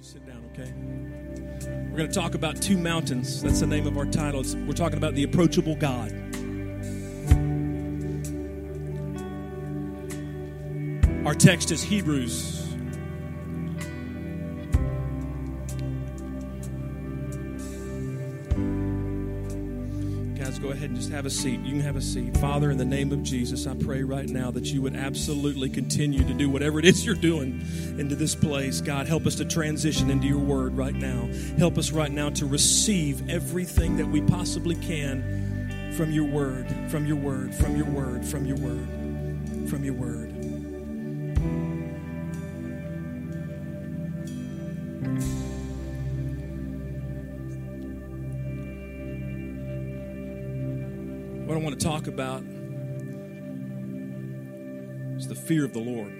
you sit down, okay? We're going to talk about two mountains. That's the name of our title. It's, we're talking about the approachable God. Our text is Hebrews. Ahead and just have a seat. You can have a seat. Father, in the name of Jesus, I pray right now that you would absolutely continue to do whatever it is you're doing into this place. God, help us to transition into your word right now. Help us right now to receive everything that we possibly can from your word, from your word, from your word, from your word, from your word. What I want talk about is the fear of the Lord.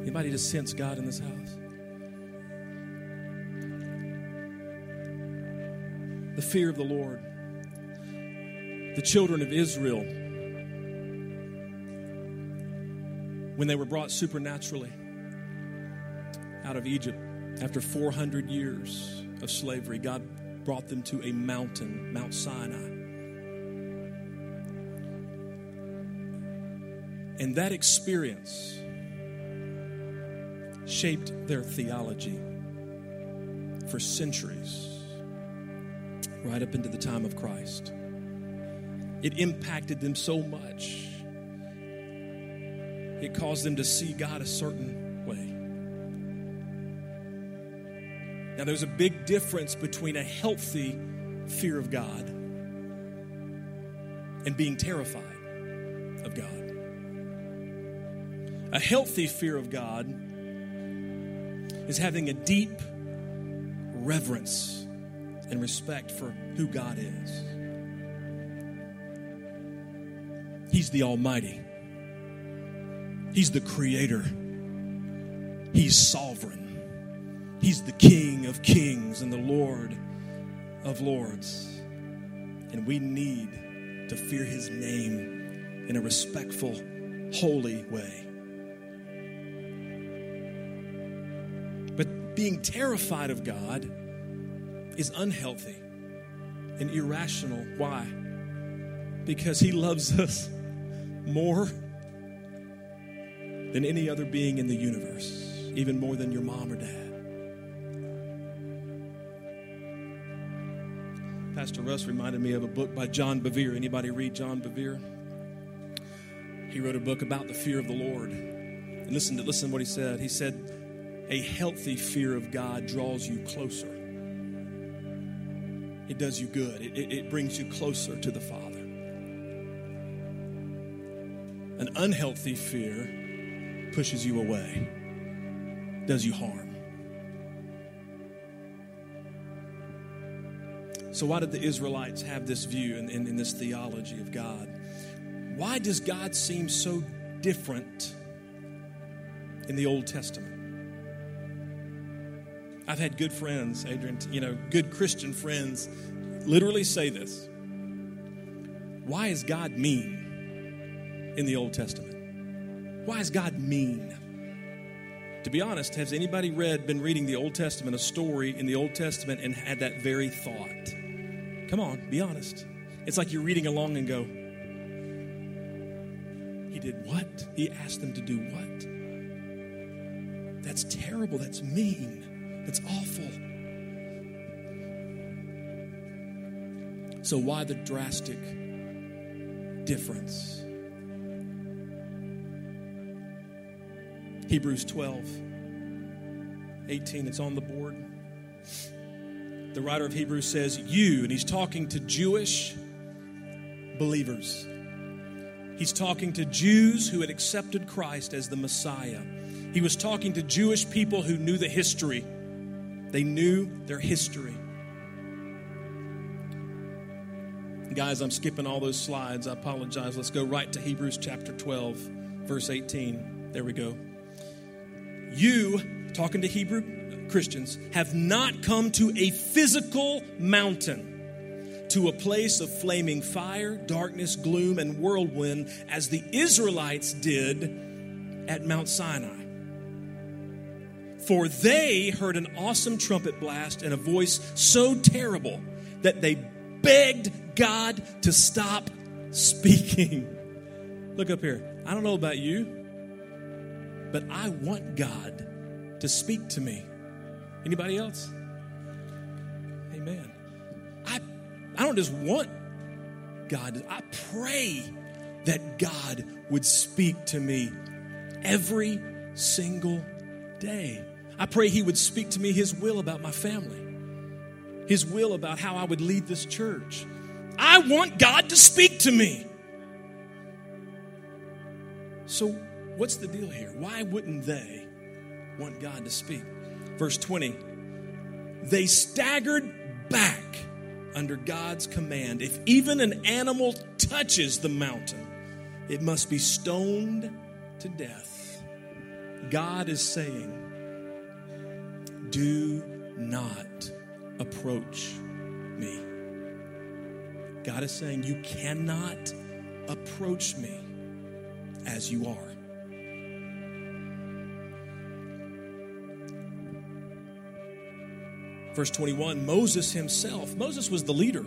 Anybody just sense God in this house? The fear of the Lord. The children of Israel, when they were brought supernaturally out of Egypt after 400 years of slavery, God brought them to a mountain, Mount Sinai. And that experience shaped their theology for centuries, right up into the time of Christ. It impacted them so much, it caused them to see God a certain Now, there's a big difference between a healthy fear of God and being terrified of God. A healthy fear of God is having a deep reverence and respect for who God is. He's the Almighty, He's the Creator, He's sovereign. He's the King of kings and the Lord of lords. And we need to fear his name in a respectful, holy way. But being terrified of God is unhealthy and irrational. Why? Because he loves us more than any other being in the universe, even more than your mom or dad. Pastor Russ reminded me of a book by John Bevere. Anybody read John Bevere? He wrote a book about the fear of the Lord. And listen to listen to what he said. He said, "A healthy fear of God draws you closer. It does you good. It, it, it brings you closer to the Father. An unhealthy fear pushes you away, does you harm." So, why did the Israelites have this view and in, this theology of God? Why does God seem so different in the Old Testament? I've had good friends, Adrian, you know, good Christian friends literally say this. Why is God mean in the Old Testament? Why is God mean? To be honest, has anybody read, been reading the Old Testament, a story in the Old Testament, and had that very thought? Come on, be honest. It's like you're reading along and go, He did what? He asked them to do what? That's terrible. That's mean. That's awful. So, why the drastic difference? Hebrews 12, 18, it's on the board the writer of Hebrews says, You, and he's talking to Jewish believers. He's talking to Jews who had accepted Christ as the Messiah. He was talking to Jewish people who knew the history, they knew their history. Guys, I'm skipping all those slides. I apologize. Let's go right to Hebrews chapter 12, verse 18. There we go. You, talking to Hebrew Christians have not come to a physical mountain, to a place of flaming fire, darkness, gloom, and whirlwind, as the Israelites did at Mount Sinai. For they heard an awesome trumpet blast and a voice so terrible that they begged God to stop speaking. Look up here. I don't know about you, but I want God to speak to me. Anybody else? Amen. I I don't just want God, I pray that God would speak to me every single day. I pray He would speak to me His will about my family, His will about how I would lead this church. I want God to speak to me. So, what's the deal here? Why wouldn't they want God to speak? Verse 20 they staggered back under God's command. If even an animal touches the mountain, it must be stoned to death. God is saying, Do not approach me. God is saying, You cannot approach me as you are. Verse 21 Moses himself, Moses was the leader.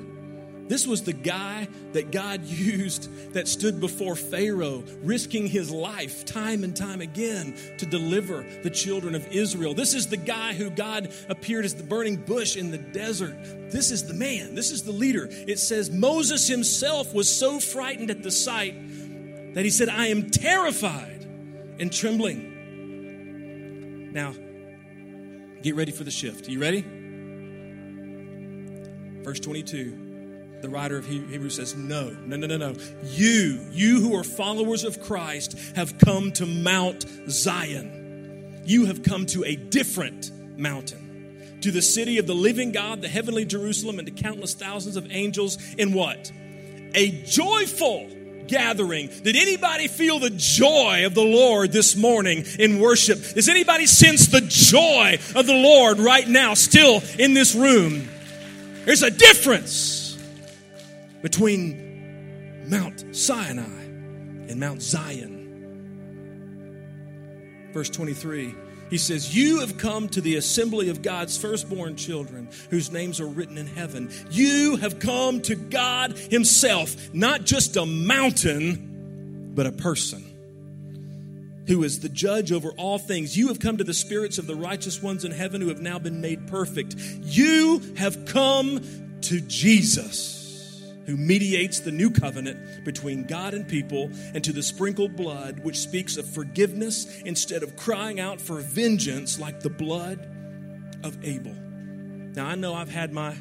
This was the guy that God used that stood before Pharaoh, risking his life time and time again to deliver the children of Israel. This is the guy who God appeared as the burning bush in the desert. This is the man, this is the leader. It says Moses himself was so frightened at the sight that he said, I am terrified and trembling. Now, get ready for the shift. Are you ready? Verse 22 the writer of Hebrews says, No, no, no, no, no. You, you who are followers of Christ, have come to Mount Zion. You have come to a different mountain, to the city of the living God, the heavenly Jerusalem, and to countless thousands of angels in what? A joyful gathering. Did anybody feel the joy of the Lord this morning in worship? Does anybody sense the joy of the Lord right now, still in this room? There's a difference between Mount Sinai and Mount Zion. Verse 23, he says, You have come to the assembly of God's firstborn children whose names are written in heaven. You have come to God Himself, not just a mountain, but a person who is the judge over all things. You have come to the spirits of the righteous ones in heaven who have now been made perfect. You have come to Jesus who mediates the new covenant between God and people, and to the sprinkled blood, which speaks of forgiveness instead of crying out for vengeance like the blood of Abel. Now, I know I've had my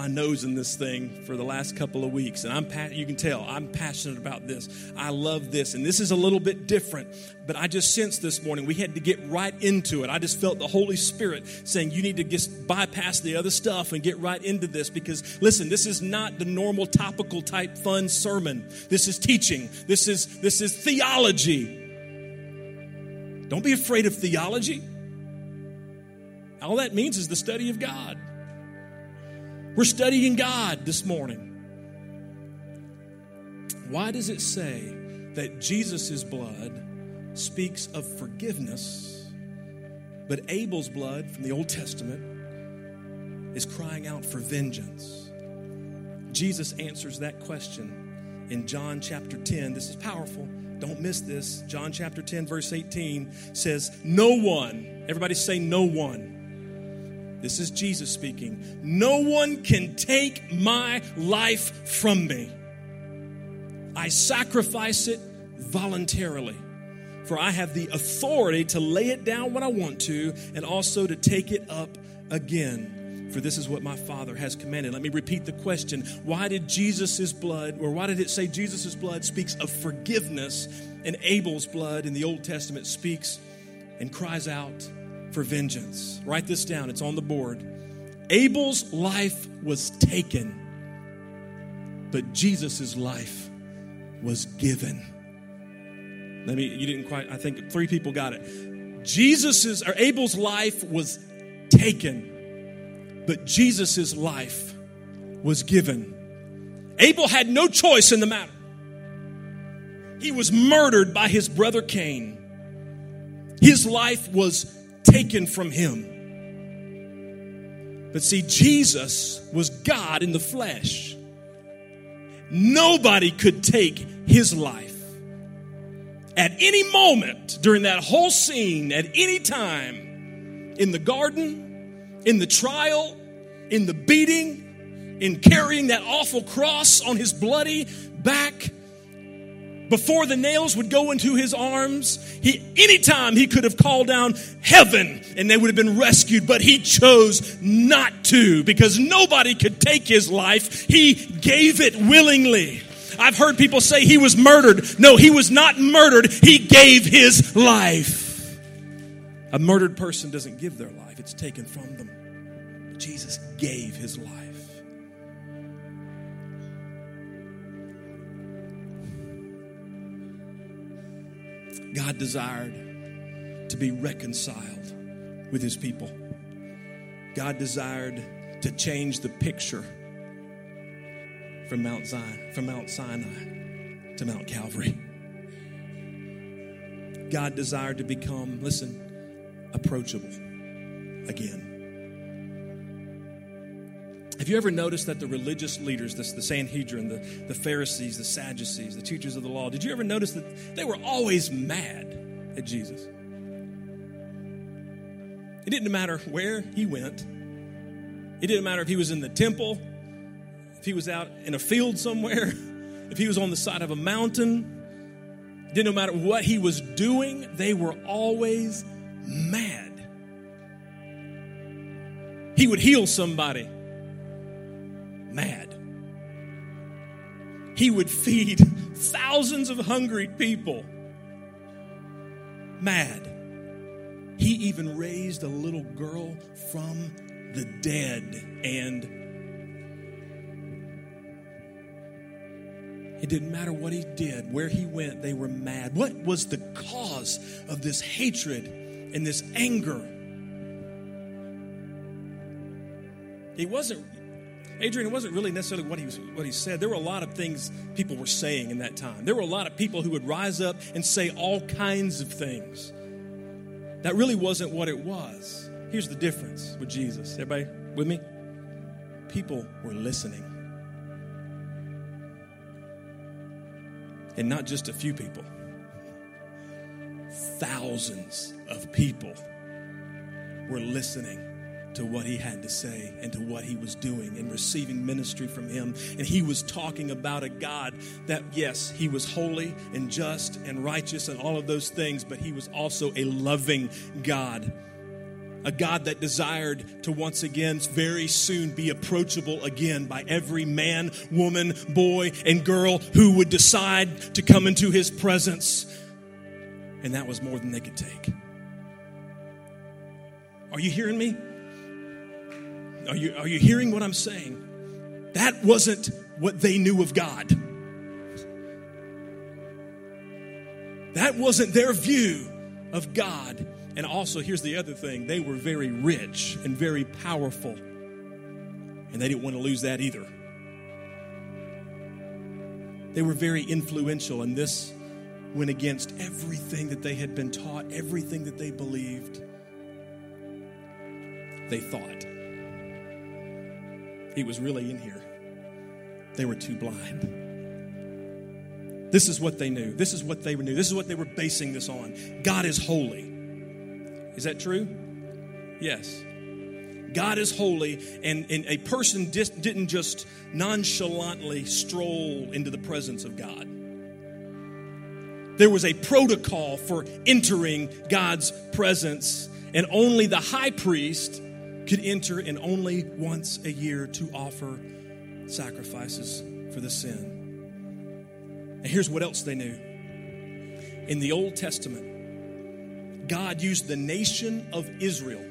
my nose in this thing for the last couple of weeks and I'm you can tell I'm passionate about this. I love this and this is a little bit different, but I just sensed this morning we had to get right into it. I just felt the Holy Spirit saying you need to just bypass the other stuff and get right into this because listen, this is not the normal topical type fun sermon. This is teaching. This is this is theology. Don't be afraid of theology. All that means is the study of God. We're studying God this morning. Why does it say that Jesus' blood speaks of forgiveness, but Abel's blood from the Old Testament is crying out for vengeance? Jesus answers that question in John chapter 10. This is powerful. Don't miss this. John chapter 10, verse 18 says, No one, everybody say, No one this is Jesus speaking. No one can take my life from me. I sacrifice it voluntarily, for I have the authority to lay it down when I want to and also to take it up again. For this is what my Father has commanded. Let me repeat the question. Why did Jesus' blood, or why did it say Jesus' blood speaks of forgiveness and Abel's blood in the Old Testament speaks and cries out for vengeance. Write this down, it's on the board. Abel's life was taken, but Jesus' life was given. Let me, you didn't quite, I think three people got it. Jesus's, or Abel's life was taken, but Jesus' life was given. Abel had no choice in the matter. He was murdered by his brother Cain. His life was taken from him. But see, Jesus was God in the flesh. Nobody could take his life. At any moment during that whole scene, at any time, in the garden, in the trial, in the beating, in carrying that awful cross on his bloody back, before the nails would go into his arms, he anytime he could have called down heaven and they would have been rescued, but he chose not to because nobody could take his life. He gave it willingly. I've heard people say he was murdered. No, he was not murdered. He gave his life. A murdered person doesn't give their life, it's taken from them. Jesus gave his life. God desired to be reconciled with his people. God desired to change the picture from Mount Zion, from Mount Sinai to Mount Calvary. God desired to become, listen, approachable again. Have you ever noticed that the religious leaders, the, the Sanhedrin, the, the Pharisees, the Sadducees, the teachers of the law, did you ever notice that they were always mad at Jesus? It didn't matter where he went, it didn't matter if he was in the temple, if he was out in a field somewhere, if he was on the side of a mountain. Didn't matter what he was doing, they were always mad. He would heal somebody mad. He would feed thousands of hungry people mad. He even raised a little girl from the dead and it didn't matter what he did, where he went, they were mad. What was the cause of this hatred and this anger? It wasn't Adrian, it wasn't really necessarily what he, was, what he said. There were a lot of things people were saying in that time. There were a lot of people who would rise up and say all kinds of things. That really wasn't what it was. Here's the difference with Jesus. Everybody with me? People were listening. And not just a few people, thousands of people were listening to what he had to say and to what he was doing and receiving ministry from him. And he was talking about a God that, yes, he was holy and just and righteous and all of those things, but he was also a loving God. A God that desired to once again, very soon, be approachable again by every man, woman, boy, and girl who would decide to come into his presence. And that was more than they could take. Are you hearing me? Are you, are you hearing what I'm saying? That wasn't what they knew of God. That wasn't their view of God. And also, here's the other thing they were very rich and very powerful. And they didn't want to lose that either. They were very influential, and this went against everything that they had been taught, everything that they believed. They thought. He was really in here. They were too blind. This is what they knew. This is what they knew. This is what they were basing this on. God is holy. Is that true? Yes. God is holy, and, and a person dis, didn't just nonchalantly stroll into the presence of God. There was a protocol for entering God's presence, and only the high priest could enter in only once a year to offer sacrifices for the sin. And here's what else they knew. In the Old Testament, God used the nation of Israel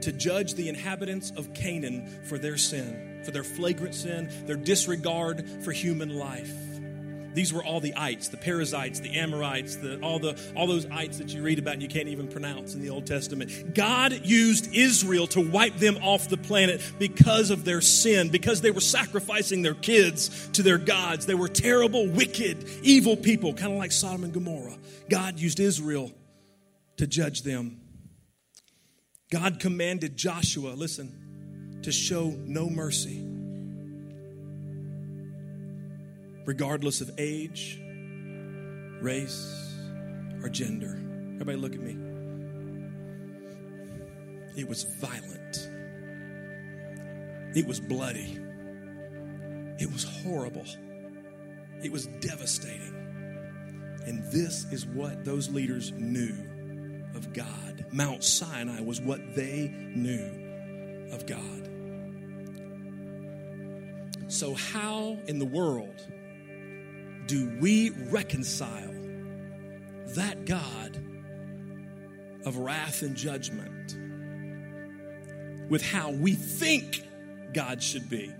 to judge the inhabitants of Canaan for their sin, for their flagrant sin, their disregard for human life. These were all the ites, the Perizzites, the Amorites, the, all, the, all those ites that you read about and you can't even pronounce in the Old Testament. God used Israel to wipe them off the planet because of their sin, because they were sacrificing their kids to their gods. They were terrible, wicked, evil people, kind of like Sodom and Gomorrah. God used Israel to judge them. God commanded Joshua, listen, to show no mercy, regardless of age, race, or gender. Everybody, look at me. It was violent, it was bloody, it was horrible, it was devastating. And this is what those leaders knew of God. Mount Sinai was what they knew of God. So, how in the world do we reconcile that God of wrath and judgment with how we think God should be?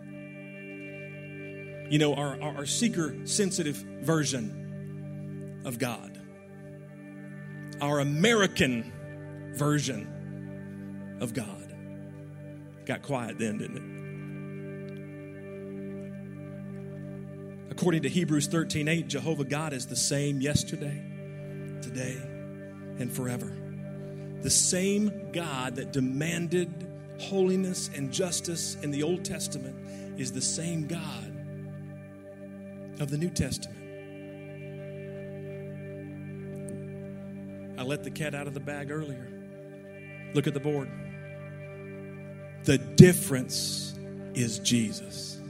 You know, our, our, our seeker sensitive version of God our American version of God. Got quiet then, didn't it? According to Hebrews 13 8, Jehovah God is the same yesterday, today, and forever. The same God that demanded holiness and justice in the Old Testament is the same God of the New Testament. I let the cat out of the bag earlier. Look at the board. The difference is Jesus.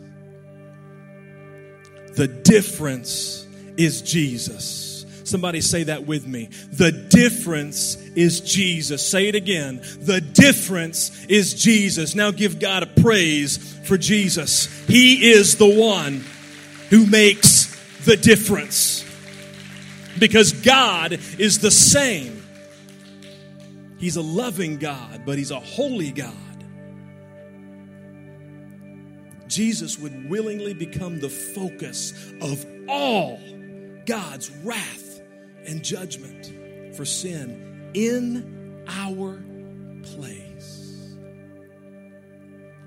The difference is Jesus. Somebody say that with me. The difference is Jesus. Say it again. The difference is Jesus. Now give God a praise for Jesus. He is the one who makes the difference because God is the same. He's a loving God, but He's a holy God. Jesus would willingly become the focus of all God's wrath and judgment for sin in our place.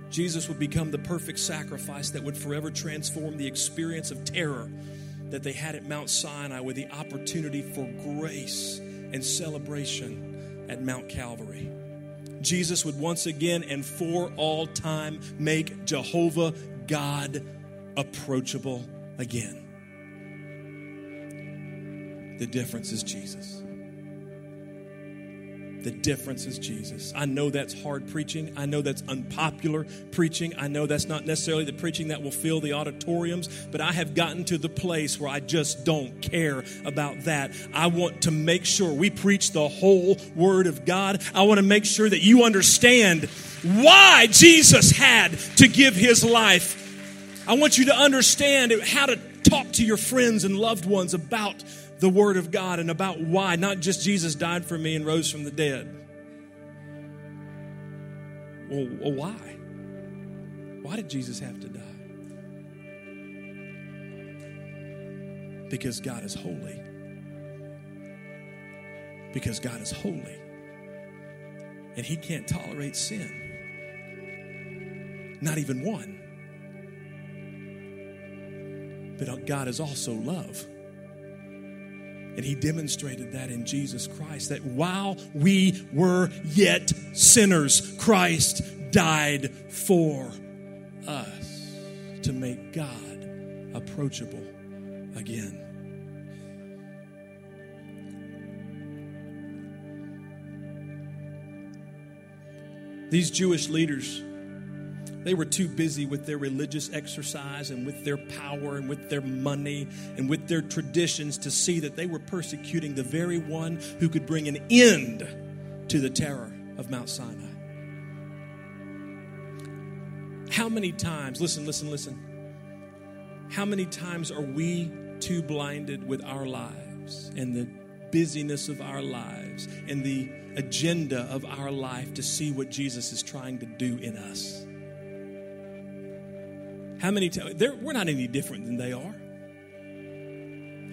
Jesus would become the perfect sacrifice that would forever transform the experience of terror that they had at Mount Sinai with the opportunity for grace and celebration at Mount Calvary. Jesus would once again and for all time make Jehovah God approachable again. The difference is Jesus. The difference is Jesus. I know that's hard preaching. I know that's unpopular preaching. I know that's not necessarily the preaching that will fill the auditoriums, but I have gotten to the place where I just don't care about that. I want to make sure we preach the whole Word of God. I want to make sure that you understand why Jesus had to give His life. I want you to understand how to talk to your friends and loved ones about the Word of God and about why, not just Jesus died for me and rose from the dead. Well, why? Why did Jesus have to die? Because God is holy. Because God is holy. And He can't tolerate sin. Not even one. But God is also love. And he demonstrated that in Jesus Christ, that while we were yet sinners, Christ died for us to make God approachable again. These Jewish leaders they were too busy with their religious exercise and with their power and with their money and with their traditions to see that they were persecuting the very one who could bring an end to the terror of Mount Sinai. How many times, listen, listen, listen, how many times are we too blinded with our lives and the busyness of our lives and the agenda of our life to see what Jesus is trying to do in us? How many times? We're not any different than they are.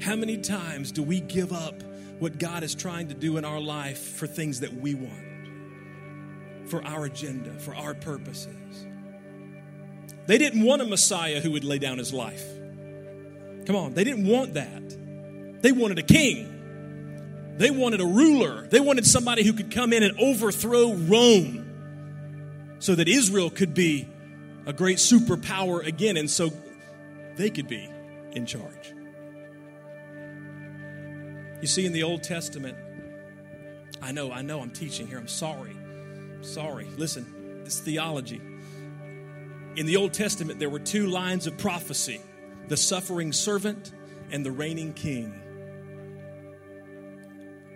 How many times do we give up what God is trying to do in our life for things that we want, for our agenda, for our purposes? They didn't want a Messiah who would lay down his life. Come on, they didn't want that. They wanted a king. They wanted a ruler. They wanted somebody who could come in and overthrow Rome so that Israel could be a great superpower again and so they could be in charge. You see, in the Old Testament, I know, I know I'm teaching here. I'm sorry. I'm sorry. Listen, it's theology. In the Old Testament, there were two lines of prophecy the suffering servant and the reigning king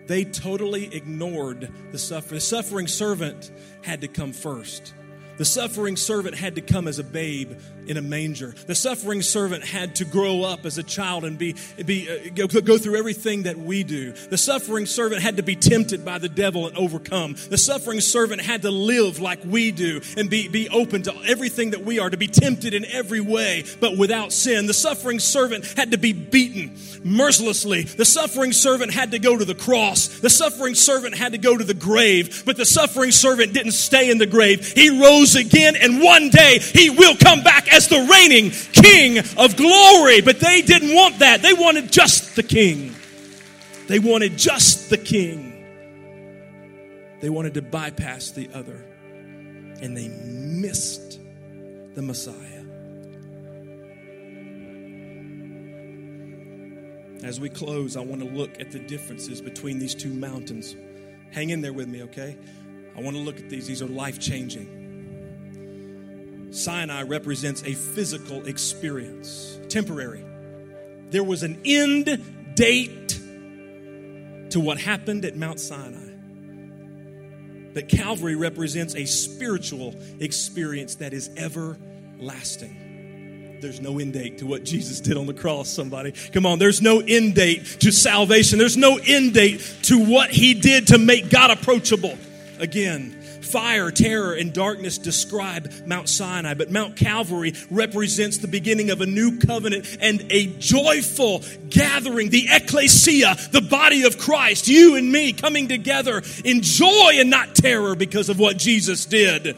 they totally ignored the suffering. The suffering servant had to come first. The suffering servant had to come as a babe in a manger. The suffering servant had to grow up as a child and be, be uh, go, go through everything that we do. The suffering servant had to be tempted by the devil and overcome. The suffering servant had to live like we do and be, be open to everything that we are, to be tempted in every way, but without sin. The suffering servant had to be beaten mercilessly. The suffering servant had to go to the cross. The suffering servant had to go to the grave, but the suffering servant didn't stay in the grave. He rose again, and one day he will come back as the reigning king of glory. But they didn't want that. They wanted just the king. They wanted just the king. They wanted to bypass the other. And they missed the Messiah. As we close, I want to look at the differences between these two mountains. Hang in there with me, okay? I want to look at these. These are life changing. Sinai represents a physical experience, temporary. There was an end date to what happened at Mount Sinai. But Calvary represents a spiritual experience that is everlasting. There's no end date to what Jesus did on the cross, somebody. Come on, there's no end date to salvation. There's no end date to what he did to make God approachable. Again, Fire, terror, and darkness describe Mount Sinai, but Mount Calvary represents the beginning of a new covenant and a joyful gathering, the ecclesia, the body of Christ, you and me coming together in joy and not terror because of what Jesus did.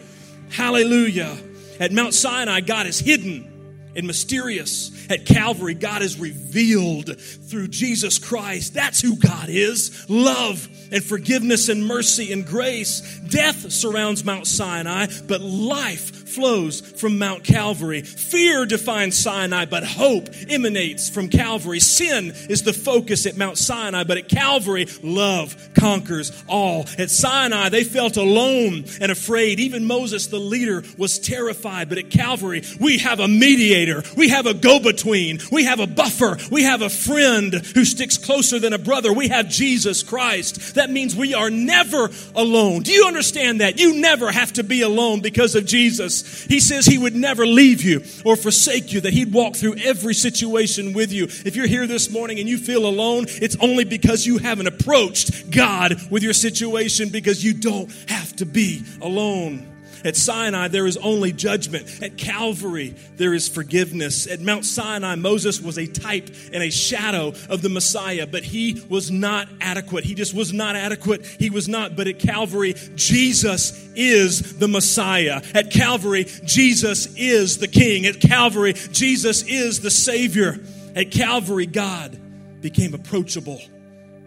Hallelujah. At Mount Sinai, God is hidden and mysterious. At Calvary, God is revealed through Jesus Christ. That's who God is love and forgiveness and mercy and grace. Death surrounds Mount Sinai, but life flows from Mount Calvary. Fear defines Sinai, but hope emanates from Calvary. Sin is the focus at Mount Sinai, but at Calvary, love conquers all. At Sinai, they felt alone and afraid. Even Moses, the leader, was terrified. But at Calvary, we have a mediator, we have a go between, we have a buffer, we have a friend who sticks closer than a brother. We have Jesus Christ. That means we are never alone. Do you understand that? You never have to be alone because of Jesus. He says He would never leave you or forsake you, that He'd walk through every situation with you. If you're here this morning and you feel alone, it's only because you haven't approached God with your situation because you don't have to be alone. At Sinai, there is only judgment. At Calvary, there is forgiveness. At Mount Sinai, Moses was a type and a shadow of the Messiah, but he was not adequate. He just was not adequate. He was not. But at Calvary, Jesus is the Messiah. At Calvary, Jesus is the King. At Calvary, Jesus is the Savior. At Calvary, God became approachable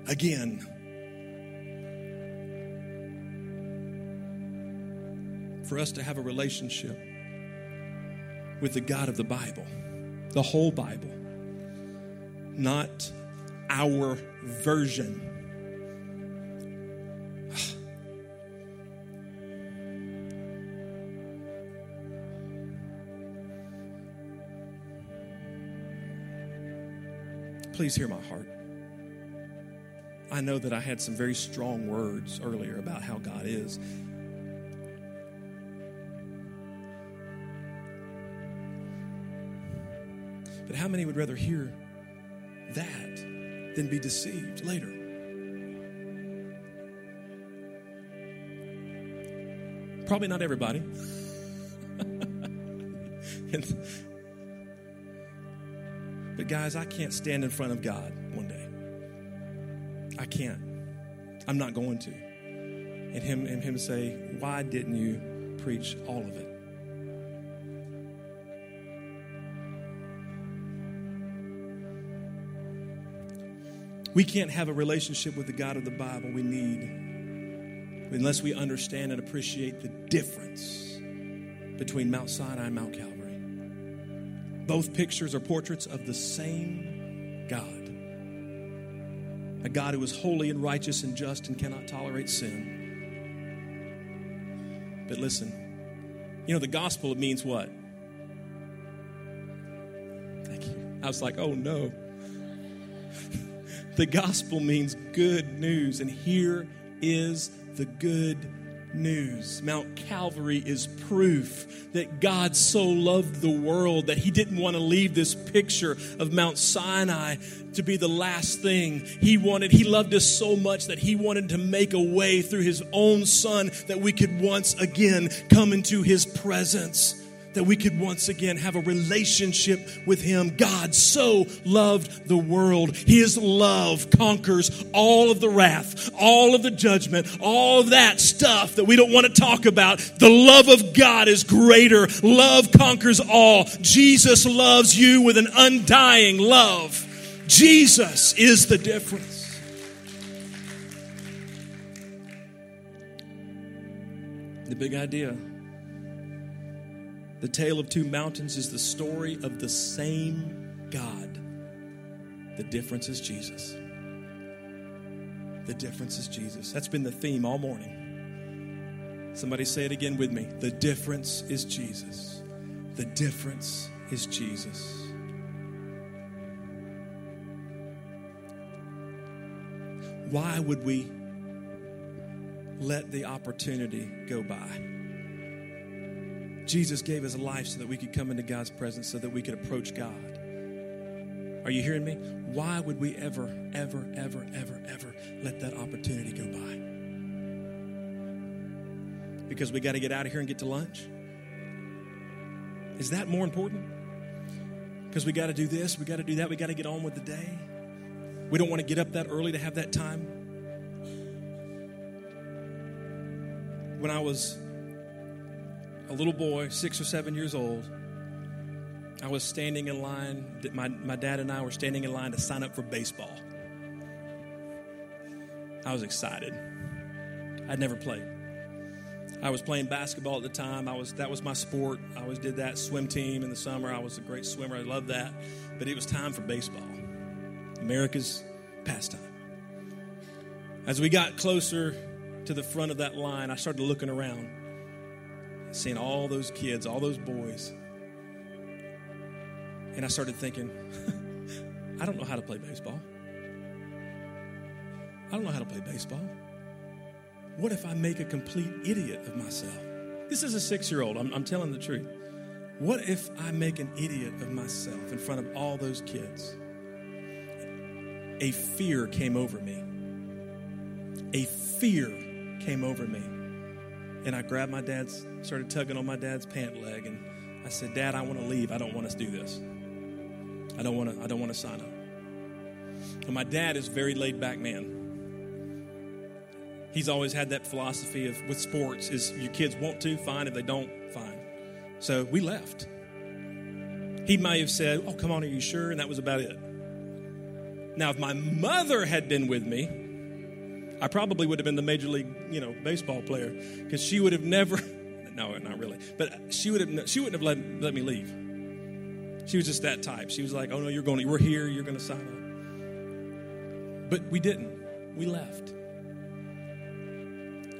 again. For us to have a relationship with the God of the Bible, the whole Bible, not our version. Please hear my heart. I know that I had some very strong words earlier about how God is. But how many would rather hear that than be deceived later? Probably not everybody. but guys, I can't stand in front of God one day. I can't. I'm not going to. And him and him say, "Why didn't you preach all of it?" We can't have a relationship with the God of the Bible we need unless we understand and appreciate the difference between Mount Sinai and Mount Calvary. Both pictures are portraits of the same God a God who is holy and righteous and just and cannot tolerate sin. But listen, you know, the gospel means what? Thank you. I was like, oh no. The gospel means good news, and here is the good news. Mount Calvary is proof that God so loved the world that he didn't want to leave this picture of Mount Sinai to be the last thing. He wanted, he loved us so much that he wanted to make a way through his own son that we could once again come into his presence that we could once again have a relationship with Him. God so loved the world. His love conquers all of the wrath, all of the judgment, all of that stuff that we don't want to talk about. The love of God is greater. Love conquers all. Jesus loves you with an undying love. Jesus is the difference. The big idea the tale of two mountains is the story of the same God. The difference is Jesus. The difference is Jesus. That's been the theme all morning. Somebody say it again with me. The difference is Jesus. The difference is Jesus. Why would we let the opportunity go by? Jesus gave his life so that we could come into God's presence, so that we could approach God. Are you hearing me? Why would we ever, ever, ever, ever, ever let that opportunity go by? Because we got to get out of here and get to lunch? Is that more important? Because we got to do this, we got to do that, we got to get on with the day. We don't want to get up that early to have that time. When I was a little boy, six or seven years old, I was standing in line. My, my dad and I were standing in line to sign up for baseball. I was excited. I'd never played. I was playing basketball at the time. I was that was my sport. I always did that swim team in the summer. I was a great swimmer. I loved that. But it was time for baseball. America's pastime. As we got closer to the front of that line, I started looking around seeing all those kids, all those boys. And I started thinking, I don't know how to play baseball. I don't know how to play baseball. What if I make a complete idiot of myself? This is a six year old. I'm, I'm, telling the truth. What if I make an idiot of myself in front of all those kids? A fear came over me. A fear came over me. And I grabbed my dad's, started tugging on my dad's pant leg, and I said, Dad, I want to leave. I don't want us to do this. I don't want to, I don't want to sign up. And my dad is very laid back man. He's always had that philosophy of with sports is your kids want to, fine. If they don't, fine. So we left. He may have said, Oh, come on, are you sure? And that was about it. Now, if my mother had been with me, I probably would have been the major league, you know, baseball player because she would have never. No, not really. But she would have. She wouldn't have let let me leave. She was just that type. She was like, "Oh no, you're going. We're here. You're going to sign up." But we didn't. We left.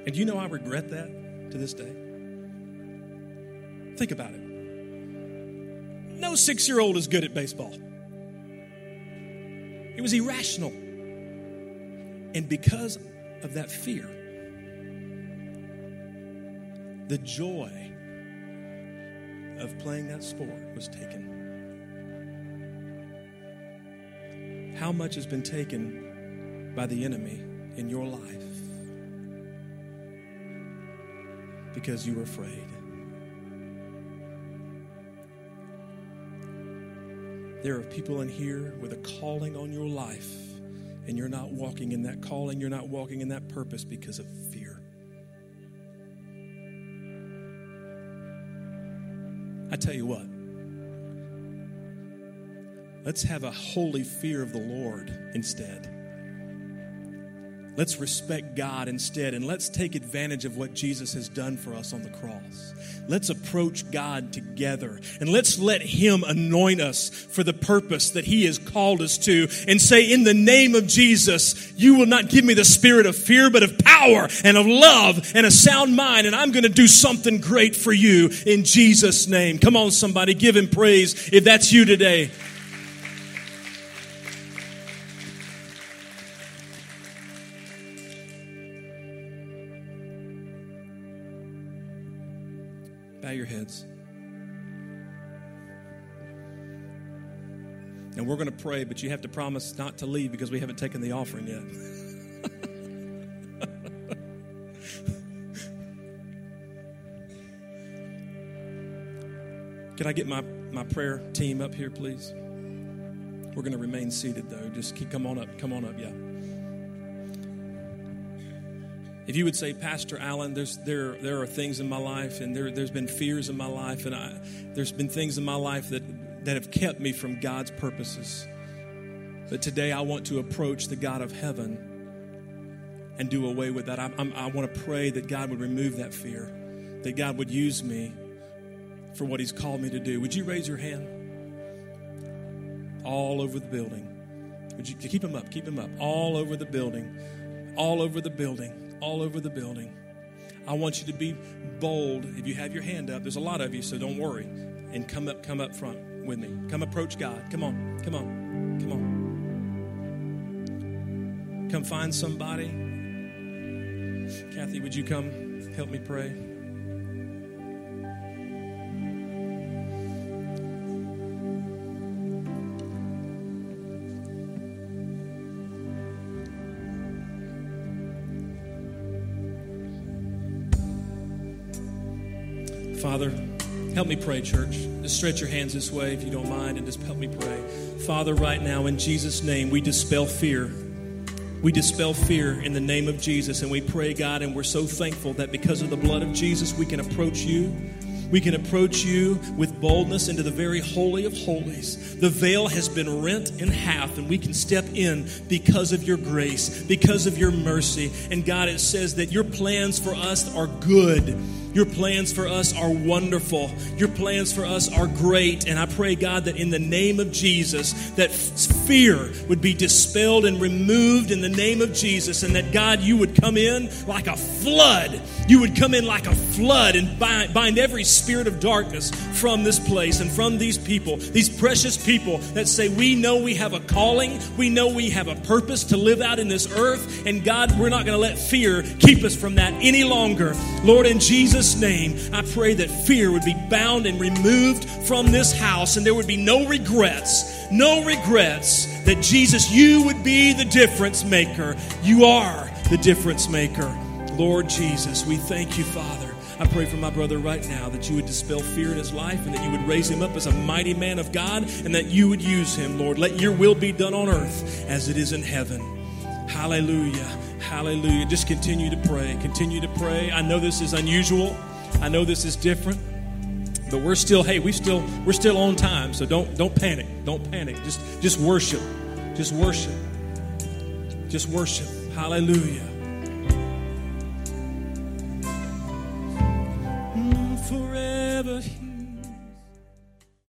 And you know I regret that to this day. Think about it. No six year old is good at baseball. It was irrational. And because of that fear. The joy of playing that sport was taken. How much has been taken by the enemy in your life because you were afraid? There are people in here with a calling on your life and you're not walking in that calling, you're not walking in that purpose because of fear. I tell you what, let's have a holy fear of the Lord instead. Let's respect God instead and let's take advantage of what Jesus has done for us on the cross. Let's approach God together and let's let Him anoint us for the purpose that He has called us to and say, In the name of Jesus, you will not give me the spirit of fear, but of power and of love and a sound mind, and I'm going to do something great for you in Jesus' name. Come on, somebody, give Him praise if that's you today. Pray, but you have to promise not to leave because we haven't taken the offering yet. Can I get my, my prayer team up here, please? We're going to remain seated, though. Just keep, come on up. Come on up, yeah. If you would say, Pastor Allen, there's, there, there are things in my life, and there, there's been fears in my life, and I, there's been things in my life that, that have kept me from God's purposes. But today I want to approach the God of heaven and do away with that. I, I'm, I want to pray that God would remove that fear, that God would use me for what He's called me to do. Would you raise your hand? All over the building. Would you keep them up? Keep them up. All over the building. All over the building all over the building. I want you to be bold. If you have your hand up, there's a lot of you, so don't worry. And come up, come up front with me. Come approach God. Come on, come on, come on. Come find somebody. Kathy, would you come help me pray? Father, help me pray, church. Just stretch your hands this way if you don't mind and just help me pray. Father, right now, in Jesus' name, we dispel fear. We dispel fear in the name of Jesus, and we pray, God, and we're so thankful that because of the blood of Jesus, we can approach you. We can approach you with boldness into the very holy of holies. The veil has been rent in half, and we can step in because of your grace, because of your mercy. And God, it says that your plans for us are good your plans for us are wonderful. Your plans for us are great. And I pray, God, that in the name of Jesus, that fear would be dispelled and removed in the name of Jesus. And that, God, you would come in like a flood. You would come in like a flood and bind, bind every spirit of darkness from this place and from these people, these precious people that say, We know we have a calling. We know we have a purpose to live out in this earth. And God, we're not going to let fear keep us from that any longer. Lord, in Jesus' Jesus' name, I pray that fear would be bound and removed from this house and there would be no regrets, no regrets that Jesus, you would be the difference maker. You are the difference maker. Lord Jesus, we thank you, Father. I pray for my brother right now that you would dispel fear in his life and that you would raise him up as a mighty man of God and that you would use him, Lord. Let your will be done on earth as it is in heaven. Hallelujah. Hallelujah. Just continue to pray. Continue to pray. I know this is unusual. I know this is different. But we're still, hey, we still we're still on time. So don't don't panic. Don't panic. Just just worship. Just worship. Just worship. Hallelujah. Mm, forever